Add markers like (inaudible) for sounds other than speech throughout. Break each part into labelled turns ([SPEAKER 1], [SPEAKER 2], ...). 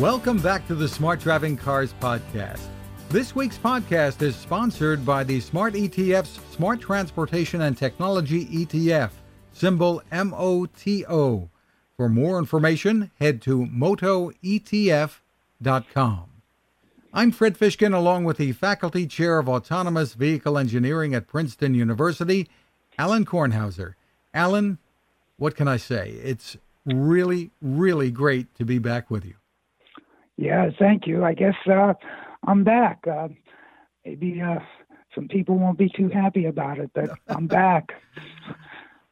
[SPEAKER 1] Welcome back to the Smart Driving Cars podcast. This week's podcast is sponsored by the Smart ETF's Smart Transportation and Technology ETF, symbol MOTO. For more information, head to motoetf.com. I'm Fred Fishkin, along with the Faculty Chair of Autonomous Vehicle Engineering at Princeton University, Alan Kornhauser. Alan, what can I say? It's really, really great to be back with you.
[SPEAKER 2] Yeah, thank you. I guess uh, I'm back. Uh, maybe uh, some people won't be too happy about it, but (laughs) I'm back.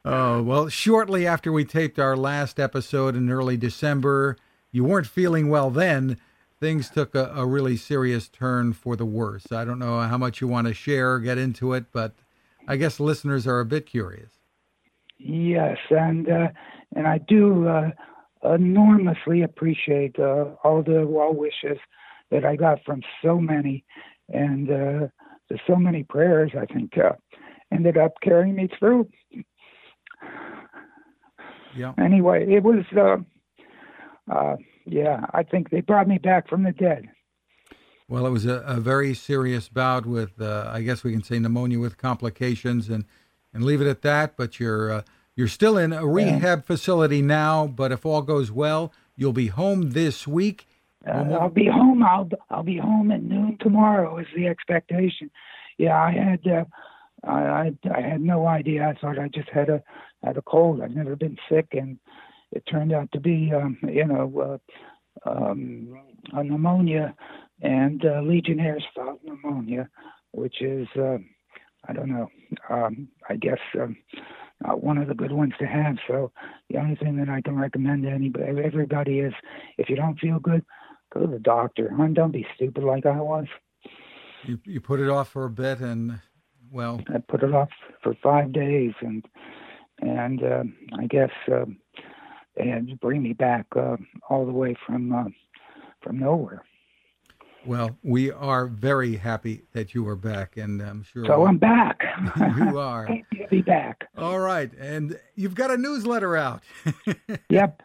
[SPEAKER 1] Oh, well, shortly after we taped our last episode in early December, you weren't feeling well then. Things took a, a really serious turn for the worse. I don't know how much you want to share, get into it, but I guess listeners are a bit curious.
[SPEAKER 2] Yes, and uh, and I do uh, enormously appreciate uh, all the well wishes that I got from so many, and uh, the so many prayers. I think uh, ended up carrying me through.
[SPEAKER 1] Yeah.
[SPEAKER 2] Anyway, it was. Uh, uh, yeah, I think they brought me back from the dead.
[SPEAKER 1] Well, it was a, a very serious bout with, uh, I guess we can say, pneumonia with complications, and and leave it at that. But you're uh, you're still in a rehab facility now, but if all goes well, you'll be home this week.
[SPEAKER 2] Uh, I'll be home. I'll I'll be home at noon tomorrow. Is the expectation? Yeah, I had uh, I I had no idea. I thought I just had a had a cold. I've never been sick, and it turned out to be um, you know uh, um, a pneumonia and uh, Legionnaire's fault pneumonia, which is uh, I don't know. Um, I guess um, uh, one of the good ones to have. So the only thing that I can recommend to anybody, everybody is, if you don't feel good, go to the doctor. And don't be stupid like I was.
[SPEAKER 1] You you put it off for a bit, and well,
[SPEAKER 2] I put it off for five days, and and uh, I guess uh, to bring me back uh, all the way from uh, from nowhere.
[SPEAKER 1] Well, we are very happy that you are back, and I'm sure.
[SPEAKER 2] So I'm back. (laughs)
[SPEAKER 1] you (laughs) are.
[SPEAKER 2] Happy to be back.
[SPEAKER 1] All right, and you've got a newsletter out. (laughs)
[SPEAKER 2] yep,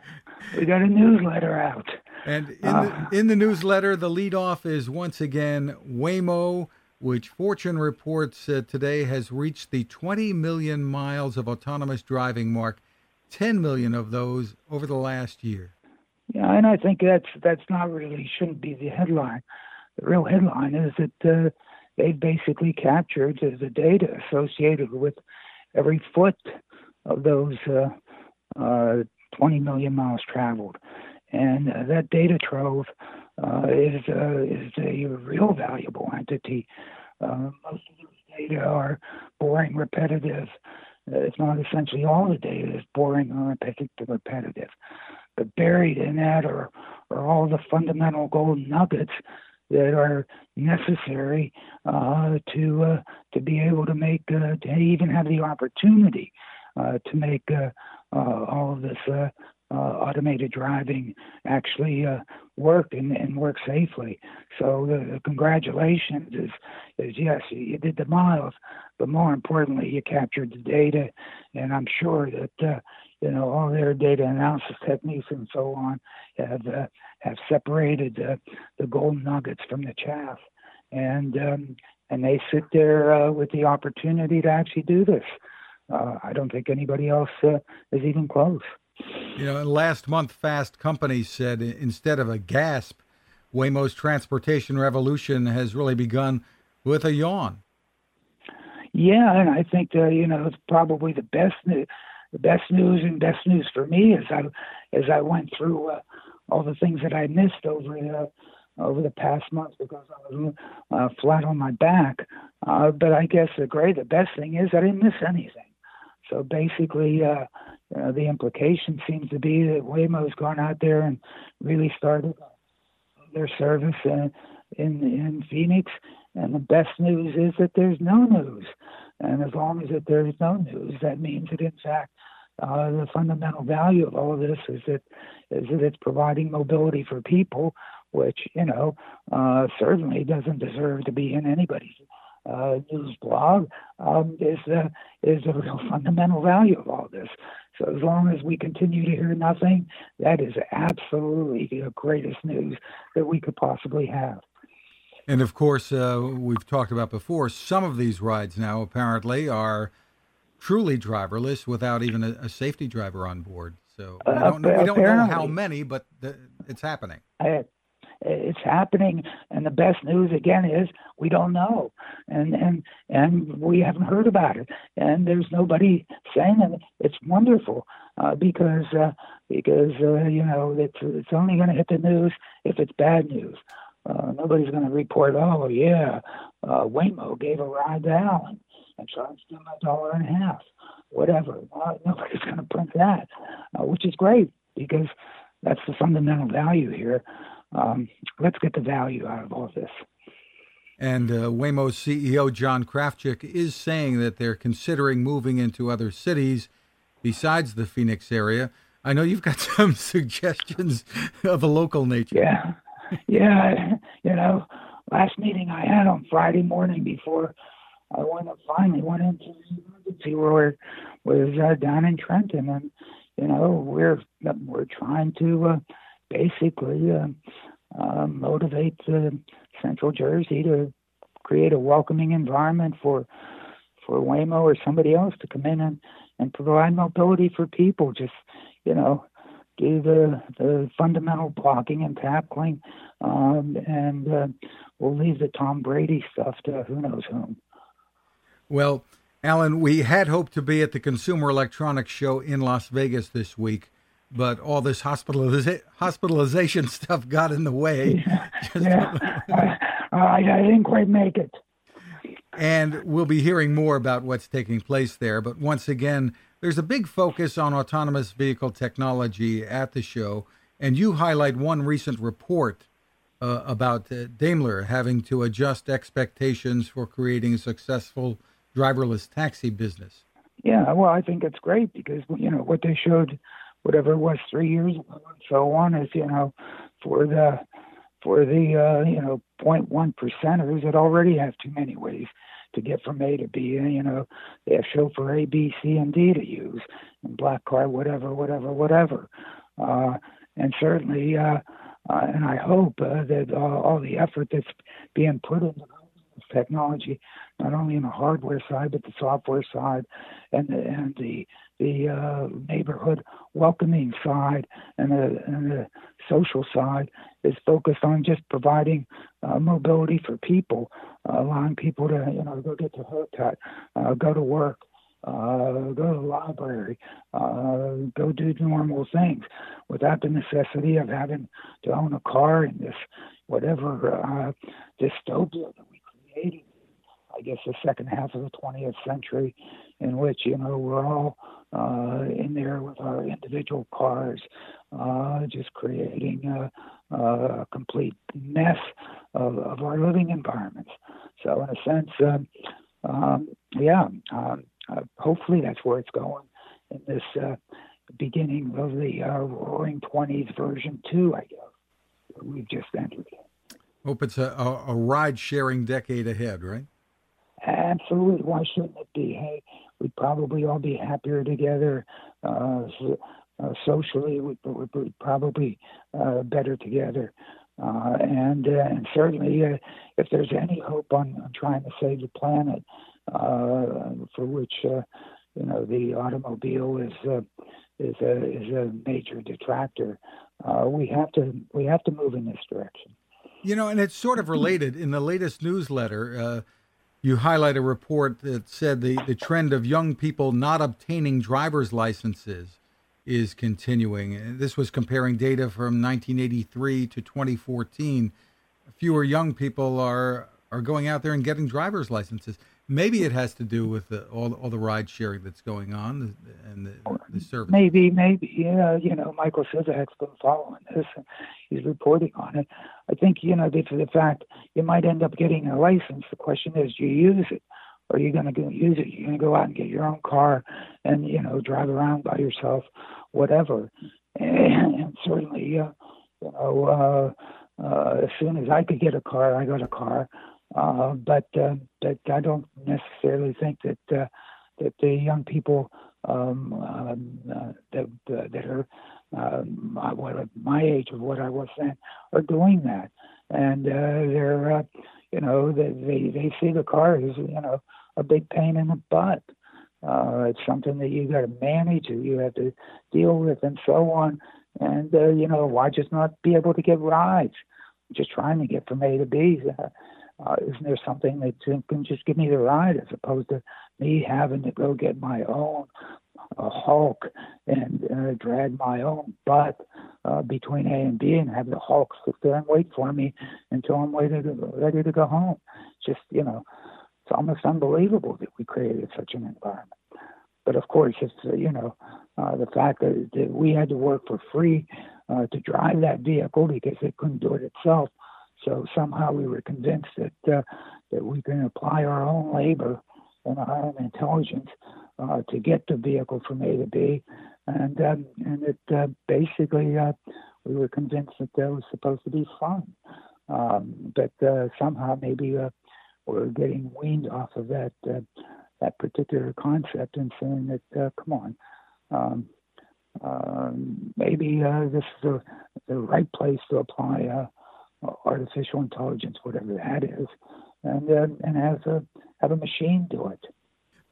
[SPEAKER 2] we got a newsletter out.
[SPEAKER 1] And in, uh, the, in the newsletter, the lead off is once again Waymo, which Fortune reports uh, today has reached the 20 million miles of autonomous driving mark, 10 million of those over the last year.
[SPEAKER 2] Yeah, and I think that's that's not really shouldn't be the headline. The real headline is that uh, they basically captured the data associated with every foot of those uh, uh, 20 million miles traveled, and uh, that data trove uh, is uh, is a real valuable entity. most of those data are boring, repetitive. It's not essentially all the data is boring or repetitive. Buried in that are, are all the fundamental gold nuggets that are necessary uh, to uh, to be able to make uh, to even have the opportunity uh, to make uh, uh, all of this automated driving actually work and, and work safely. So the, congratulations is is yes you did the miles, but more importantly you captured the data, and I'm sure that you know, all their data analysis techniques and so on have uh, have separated uh, the gold nuggets from the chaff, and um, and they sit there uh, with the opportunity to actually do this. Uh, I don't think anybody else uh, is even close.
[SPEAKER 1] You know, last month, Fast Company said instead of a gasp, Waymo's transportation revolution has really begun with a yawn.
[SPEAKER 2] Yeah, and I think uh, you know it's probably the best the best news and best news for me as I as I went through uh, all the things that I missed over the over the past month because I was uh, flat on my back. Uh, but I guess the great the best thing is I didn't miss anything. So basically, uh, uh, the implication seems to be that Waymo's gone out there and really started their service in, in in Phoenix. And the best news is that there's no news. And as long as that there's no news, that means that in fact uh, the fundamental value of all of this is that is that it's providing mobility for people, which you know uh, certainly doesn't deserve to be in anybody's uh, news blog um, is the is the real (laughs) fundamental value of all this. So as long as we continue to hear nothing, that is absolutely the greatest news that we could possibly have.
[SPEAKER 1] And of course, uh, we've talked about before, some of these rides now apparently are truly driverless without even a, a safety driver on board. So we don't, know, we don't know how many, but the, it's happening.
[SPEAKER 2] it's happening, and the best news again is we don't know, and and and we haven't heard about it, and there's nobody saying it. It's wonderful uh, because uh, because uh, you know it's it's only going to hit the news if it's bad news. Uh, nobody's going to report, oh yeah, uh, Waymo gave a ride to Alan and charged him a dollar and a half, whatever. Uh, nobody's going to print that, uh, which is great because that's the fundamental value here. Um, let's get the value out of all this.
[SPEAKER 1] And uh, Waymo's CEO John Krafcik is saying that they're considering moving into other cities besides the Phoenix area. I know you've got (laughs) some suggestions of a local nature.
[SPEAKER 2] Yeah, yeah. You know, last meeting I had on Friday morning before I went up, finally went into the emergency ward was uh, down in Trenton, and you know we're we're trying to uh, basically uh, uh, motivate uh, Central Jersey to create a welcoming environment for for Waymo or somebody else to come in and, and provide mobility for people. Just you know, do the the fundamental blocking and tackling, um, and uh, we'll leave the Tom Brady stuff to who knows whom.
[SPEAKER 1] Well, Alan, we had hoped to be at the Consumer Electronics Show in Las Vegas this week, but all this hospitaliza- hospitalization (laughs) stuff got in the way.
[SPEAKER 2] Yeah, (laughs) yeah. (laughs) I, I didn't quite make it.
[SPEAKER 1] And we'll be hearing more about what's taking place there. But once again, there's a big focus on autonomous vehicle technology at the show, and you highlight one recent report uh, about uh, Daimler having to adjust expectations for creating a successful driverless taxi business.
[SPEAKER 2] Yeah, well, I think it's great because you know what they showed, whatever it was, three years ago and so on, is you know, for the for the uh, you know 0.1 percenters that already have too many ways to get from A to B. And, you know, they have chauffeur A, B, C, and D to use, and black car, whatever, whatever, whatever. Uh, and certainly, uh, uh, and I hope uh, that uh, all the effort that's being put into technology, not only on the hardware side but the software side, and the, and the the uh, neighborhood welcoming side and the, and the social side is focused on just providing uh, mobility for people, uh, allowing people to you know go get their haircut, uh, go to work, uh, go to the library, uh, go do normal things without the necessity of having to own a car in this whatever uh, dystopia that I guess the second half of the 20th century, in which you know we're all uh, in there with our individual cars, uh, just creating a, a, complete mess of, of, our living environments. So, in a sense, um, um, yeah, um, uh, hopefully that's where it's going in this uh, beginning of the uh, Roaring Twenties version two, I guess. We've just entered.
[SPEAKER 1] Hope it's a, a, a ride sharing decade ahead, right?
[SPEAKER 2] Absolutely. Why shouldn't it be? Hey, we'd probably all be happier together. Uh, uh, socially, we'd, we'd probably uh, better together. Uh, and, uh, and certainly, if there's any hope on, on, trying to save the planet, for which you know the automobile is is a is a major detractor, we have to we have to move in this direction.
[SPEAKER 1] You know, and it's sort of related. In the latest newsletter, uh, you highlight a report that said the, the trend of young people not obtaining driver's licenses is continuing. This was comparing data from 1983 to 2014. Fewer young people are are going out there and getting driver's licenses. Maybe it has to do with the, all all the ride sharing that's going on and the, the service.
[SPEAKER 2] Maybe, maybe. Yeah, you know, Michael Sivak's been following this and he's reporting on it. I think you know the, the fact you might end up getting a license. The question is, do you use it? Are you going to use it? You're going to go out and get your own car and you know drive around by yourself, whatever. And, and certainly, uh, you know, uh, uh, as soon as I could get a car, I got a car Uh, but uh, but I don't necessarily think that uh, that the young people um, um, uh, that uh, that are um, what my age of what I was then are doing that, and uh, they're uh, you know they, they they see the car as you know a big pain in the butt. Uh, it's something that you got to manage, or you have to deal with, and so on. And uh, you know, why just not be able to get rides? Just trying to get from A to B. (laughs) Uh, isn't there something that can just give me the ride as opposed to me having to go get my own uh, Hulk and uh, drag my own butt uh, between A and B and have the Hulk sit there and wait for me until I'm ready to, ready to go home? Just, you know, it's almost unbelievable that we created such an environment. But of course, it's, uh, you know, uh, the fact that, that we had to work for free uh, to drive that vehicle because it couldn't do it itself. So somehow we were convinced that uh, that we can apply our own labor and our own intelligence uh, to get the vehicle from A to B, and um, and it uh, basically uh, we were convinced that that was supposed to be fun, um, but uh, somehow maybe uh, we're getting weaned off of that that particular concept and saying that come on. Um, um, maybe this is the, the right place to apply artificial intelligence, whatever that is, and uh, and have a have a machine do it.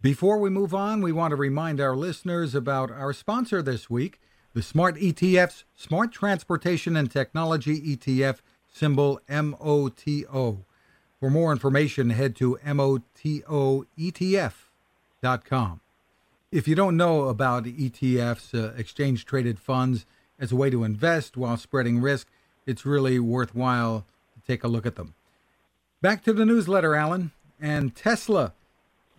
[SPEAKER 1] Before we move on, we want to remind our listeners about our sponsor this week, the Smart ETF's Smart Transportation and Technology ETF, symbol MOTO. For more information, head to MOTOETF.com. If you don't know about ETFs, uh, exchange traded funds, as a way to invest while spreading risk, it's really worthwhile to take a look at them. Back to the newsletter, Alan. And Tesla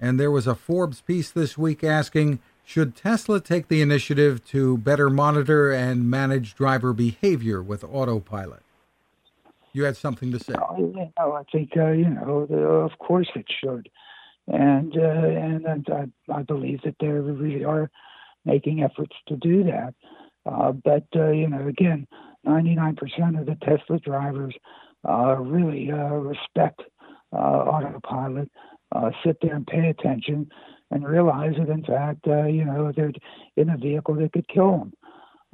[SPEAKER 1] and there was a Forbes piece this week asking Should Tesla take the initiative to better monitor and manage driver behavior with autopilot? You had something to say.
[SPEAKER 2] Oh, you know, I think, uh, you know, of course it should. And, uh, and, and I, I believe that they really are making efforts to do that. Uh, but, uh, you know, again, 99% of the Tesla drivers uh, really uh, respect uh, autopilot uh, sit there and pay attention and realize that, in fact, uh, you know, they're in a vehicle that could kill them.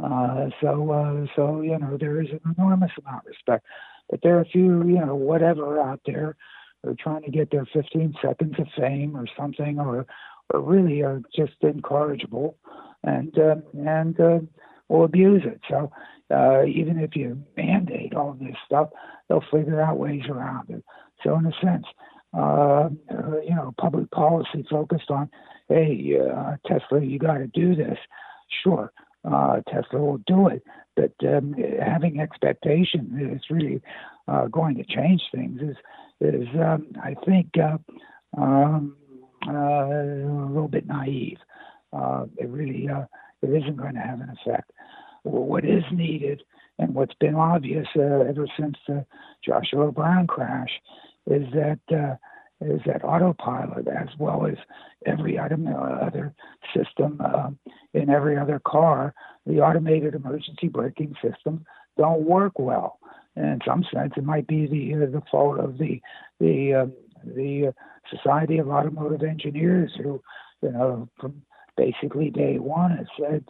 [SPEAKER 2] Uh, so, so you know, there is an enormous amount of respect. But there are a few, you know, whatever out there who are trying to get their 15 seconds of fame or something, or, or really are just incorrigible, and and will abuse it. So, uh, even if you mandate all this stuff, they'll figure out ways around it. So, in a sense, uh, you know, public policy focused on, hey, uh, Tesla, you got to do this. Sure, uh, Tesla will do it, but um, having expectation that it's really uh, going to change things is, is um, I think, uh, um, uh, a little bit naive. it really, it isn't going to have an effect. What is needed, and what's been obvious ever since the Joshua Brown crash, is that uh, is that autopilot as well as every other other system uh, in every other car. The automated emergency braking system don't work well. And in some sense, it might be the uh, the fault of the the um, the uh, Society of Automotive Engineers, who you know from basically day one has said,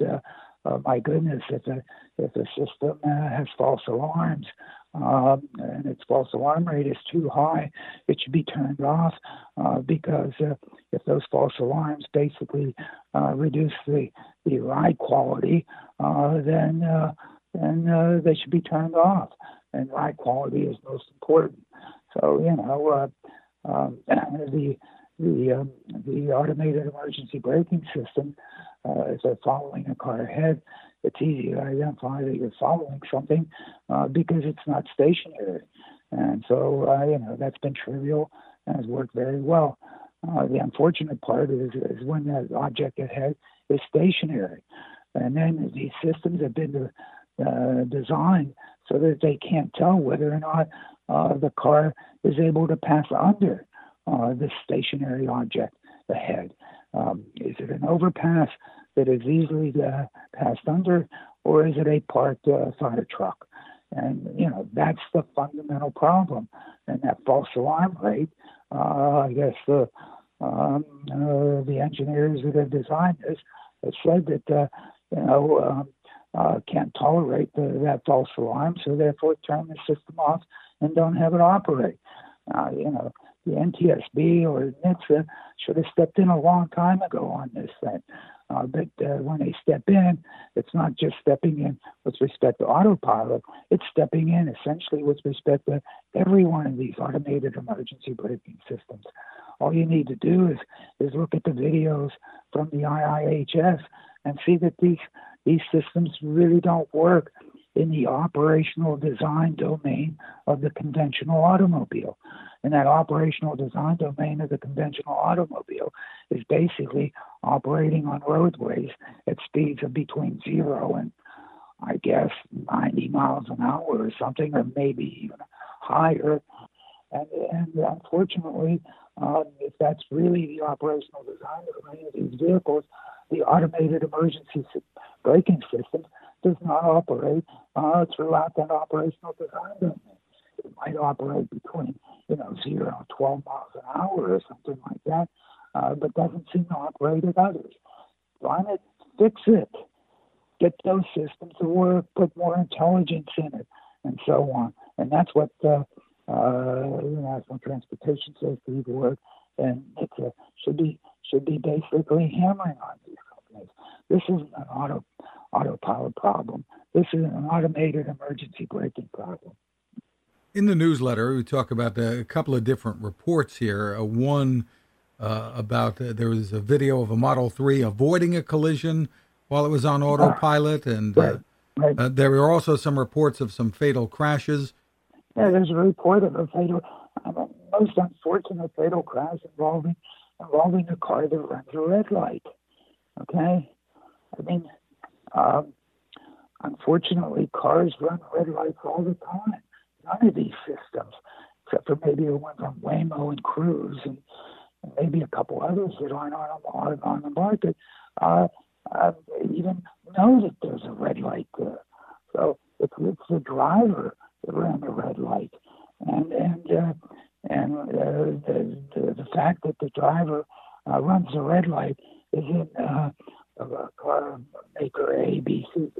[SPEAKER 2] uh, "My goodness, if the if the system uh, has false alarms, um, and its false alarm rate is too high, it should be turned off uh, because uh, if those false alarms basically uh, reduce the, the ride quality, uh, then then they should be turned off. And ride quality is most important. So you know um, (clears throat) the the um, the automated emergency braking system uh, as they're following a car ahead it's easy to identify that you're following something uh, because it's not stationary. And so, uh, you know, that's been trivial and has worked very well. Uh, the unfortunate part is, is when that object ahead is stationary. And then these systems have been uh, designed so that they can't tell whether or not uh, the car is able to pass under uh, this stationary object ahead. Um, is it an overpass? that is easily uh, passed under, or is it a parked uh, fire truck? And, you know, that's the fundamental problem. And that false alarm rate, uh, I guess the, um, uh, the engineers that have designed this have said that, uh, you know, um, uh, can't tolerate the, that false alarm, so therefore turn the system off and don't have it operate. Uh, you know, the NTSB or NHTSA should have stepped in a long time ago on this thing. Uh, but uh, when they step in, it's not just stepping in with respect to autopilot, it's stepping in essentially with respect to every one of these automated emergency braking systems. All you need to do is, is look at the videos from the IIHS and see that these, these systems really don't work in the operational design domain of the conventional automobile. And that operational design domain of the conventional automobile is basically operating on roadways at speeds of between zero and, I guess, 90 miles an hour or something, or maybe even higher. And, and unfortunately, uh, if that's really the operational design domain of these vehicles, the automated emergency braking system does not operate uh, throughout that operational design domain. It might operate between, you know, zero and 12 miles an hour or something like that, uh, but doesn't seem to operate at others. Find it, fix it, get those systems to work, put more intelligence in it, and so on. And that's what uh, National Transportation Safety Board and NHTSA should be should be basically hammering on these companies. This isn't an auto autopilot problem. This is an automated emergency braking problem.
[SPEAKER 1] In the newsletter, we talk about a couple of different reports here. Uh, one uh, about uh, there was a video of a Model 3 avoiding a collision while it was on autopilot, and uh, right, right. Uh, there were also some reports of some fatal crashes.
[SPEAKER 2] Yeah, there's a report of a fatal, uh, most unfortunate fatal crash involving involving a car that runs a red light. Okay, I mean, um, unfortunately, cars run red lights all the time. None of these systems, except for maybe the ones on Waymo and Cruise, and, and maybe a couple others that aren't on, on, on the market, uh, uh, even know that there's a red light there. So it's, it's the driver ran the red light, and and uh, and uh, the, the the fact that the driver uh, runs the red light is in uh, a car maker A, B, C,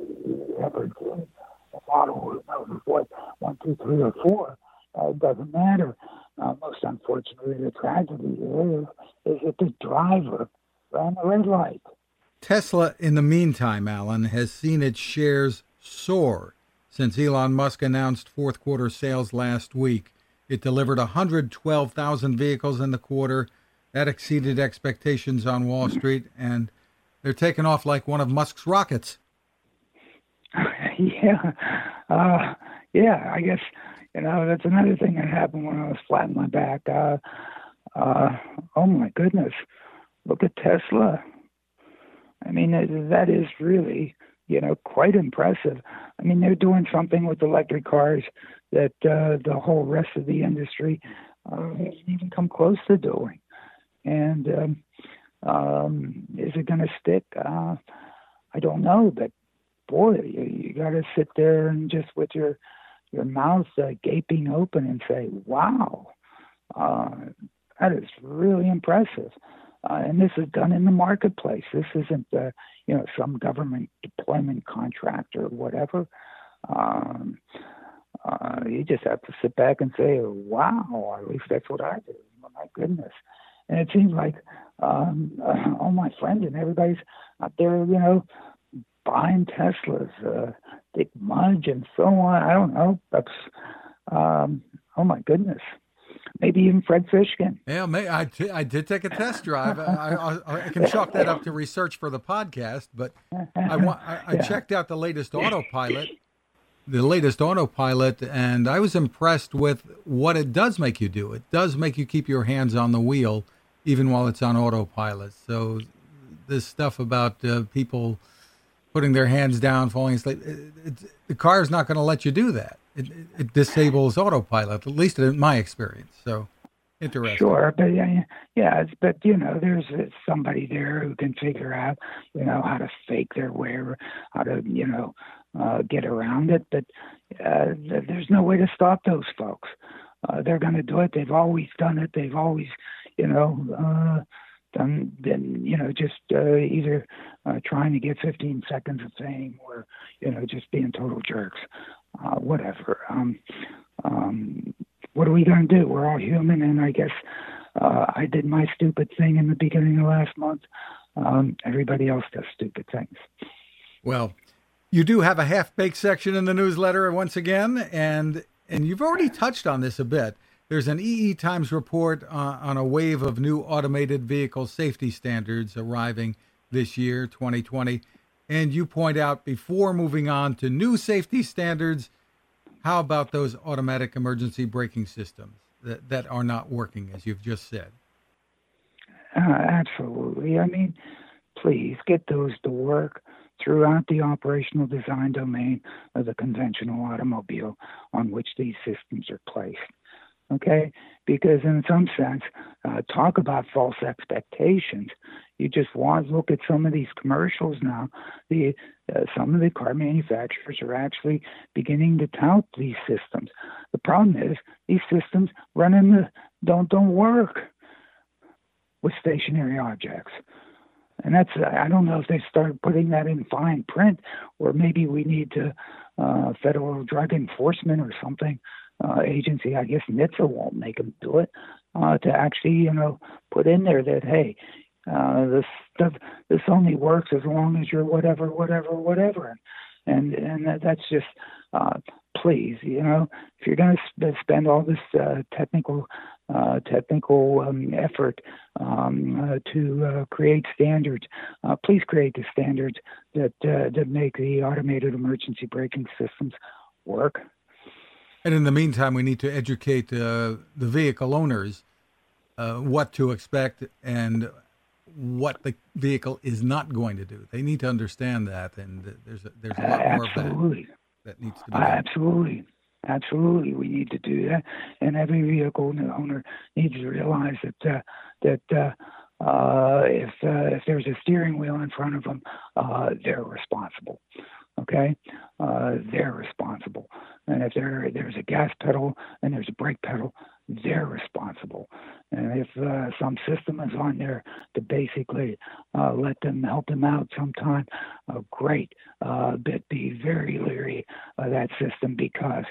[SPEAKER 2] ever a model knows what one, two, three, or four. Uh, doesn't matter. Uh, most unfortunately, the tragedy is is that the driver ran the red light.
[SPEAKER 1] Tesla, in the meantime, Alan, has seen its shares soar since Elon Musk announced fourth quarter sales last week. It delivered 112,000 vehicles in the quarter. That exceeded expectations on Wall Street, and they're taking off like one of Musk's rockets. (laughs)
[SPEAKER 2] yeah, uh, yeah. I guess you know that's another thing that happened when I was flat on my back. Uh, uh, oh my goodness, look at Tesla. I mean, that is really you know quite impressive. I mean, they're doing something with electric cars that uh, the whole rest of the industry uh, hasn't even come close to doing. And um, um, is it going to stick? Uh, I don't know, but boy, you, you got to sit there and just with your your mouth uh, gaping open and say, "Wow, uh, that is really impressive." Uh, and this is done in the marketplace. This isn't, uh, you know, some government deployment contract or whatever. Um, uh, you just have to sit back and say, "Wow!" At least that's what I do. Oh, my goodness. And it seems like um, uh, (laughs) all my friends and everybody's out there, you know, buying Teslas, uh, Dick Mudge, and so on. I don't know. That's um, oh my goodness. Maybe even Fred Fishkin.
[SPEAKER 1] Yeah, may, I, t- I did take a test drive. I, I, I, can chalk that up to research for the podcast, but I, wa- I, I yeah. checked out the latest autopilot, the latest autopilot, and I was impressed with what it does make you do. It does make you keep your hands on the wheel even while it's on autopilot. So this stuff about uh, people putting their hands down, falling asleep, it, it, the car is not going to let you do that. It, it, disables autopilot, at least in my experience. So interesting.
[SPEAKER 2] Sure, but yeah, yeah, but you know, there's somebody there who can figure out, you know, how to fake their way, or how to, you know, uh, get around it, but uh, there's no way to stop those folks. Uh, they're going to do it. They've always done it. They've always, you know, uh, done been, you know, just uh, either uh, trying to get 15 seconds of fame or, you know, just being total jerks. Uh, whatever. Um, um, what are we going to do? We're all human, and I guess uh, I did my stupid thing in the beginning of last month. Um, everybody else does stupid things.
[SPEAKER 1] Well, you do have a half baked section in the newsletter once again, and and you've already touched on this a bit. There's an EE Times report uh, on a wave of new automated vehicle safety standards arriving this year, 2020. And you point out before moving on to new safety standards, how about those automatic emergency braking systems that, that are not working, as you've just said?
[SPEAKER 2] Uh, absolutely. I mean, please get those to work throughout the operational design domain of the conventional automobile on which these systems are placed. Okay? Because, in some sense, uh, talk about false expectations. You just want to look at some of these commercials now. The uh, some of the car manufacturers are actually beginning to tout these systems. The problem is these systems run in the don't don't work with stationary objects. And that's I don't know if they start putting that in fine print, or maybe we need to uh, federal drug enforcement or something uh, agency. I guess NHTSA won't make them do it uh, to actually you know put in there that hey, uh, this stuff this only works as long as you're whatever, whatever, whatever, and and that's just uh, please, you know, if you're going to sp- spend all this uh, technical uh, technical um, effort um, uh, to uh, create standards, uh, please create the standards that that make the automated emergency braking systems work.
[SPEAKER 1] And in the meantime, we need to educate the vehicle owners what to expect and what the vehicle is not going to do. They need to understand that, and there's a, there's a lot more
[SPEAKER 2] absolutely.
[SPEAKER 1] of that that needs to be done.
[SPEAKER 2] Absolutely, absolutely, we need to do that, and every vehicle owner needs to realize that uh, that. Uh, uh, if uh, if there's a steering wheel in front of them, uh, they're responsible. Okay, uh, they're responsible. And if there there's a gas pedal and there's a brake pedal, they're responsible. And if uh, some system is on there to basically uh, let them help them out sometime, uh, great. Uh, but be very leery of that system because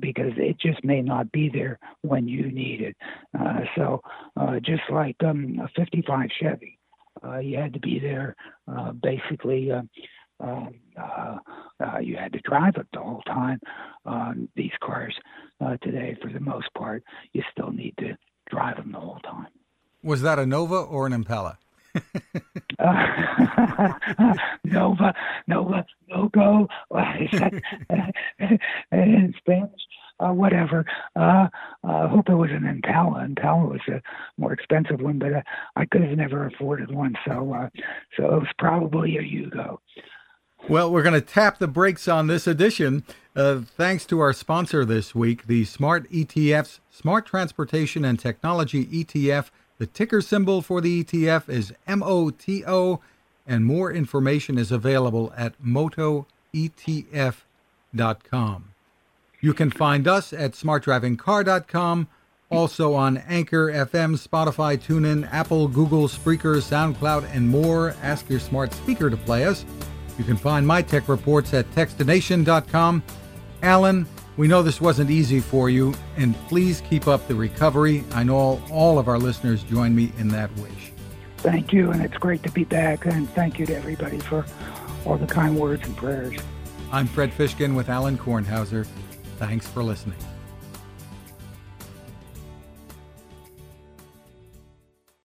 [SPEAKER 2] because it just may not be there when you need it. Uh, so uh, just like um, a 55 Chevy, uh, you had to be there uh, basically. Uh, um, uh, uh, you had to drive it the whole time. Um, these cars uh, today, for the most part, you still need to drive them the whole time.
[SPEAKER 1] Was that a Nova or an Impala? (laughs)
[SPEAKER 2] Nova, Nova, no go. (laughs) in Spanish, uh, whatever. Uh, I hope it was an Impala. Impala was a more expensive one, but uh, I could have never afforded one, so uh, so it was probably a Yugo.
[SPEAKER 1] Well, we're going to tap the brakes on this edition. Uh, thanks to our sponsor this week, the Smart ETF's Smart Transportation and Technology ETF. The ticker symbol for the ETF is MOTO, and more information is available at motoetf.com. You can find us at smartdrivingcar.com, also on Anchor FM, Spotify, TuneIn, Apple, Google, Spreaker, SoundCloud, and more. Ask your smart speaker to play us. You can find my tech reports at techstination.com. Alan, we know this wasn't easy for you, and please keep up the recovery. I know all of our listeners join me in that wish.
[SPEAKER 2] Thank you, and it's great to be back, and thank you to everybody for all the kind words and prayers.
[SPEAKER 1] I'm Fred Fishkin with Alan Kornhauser. Thanks for listening.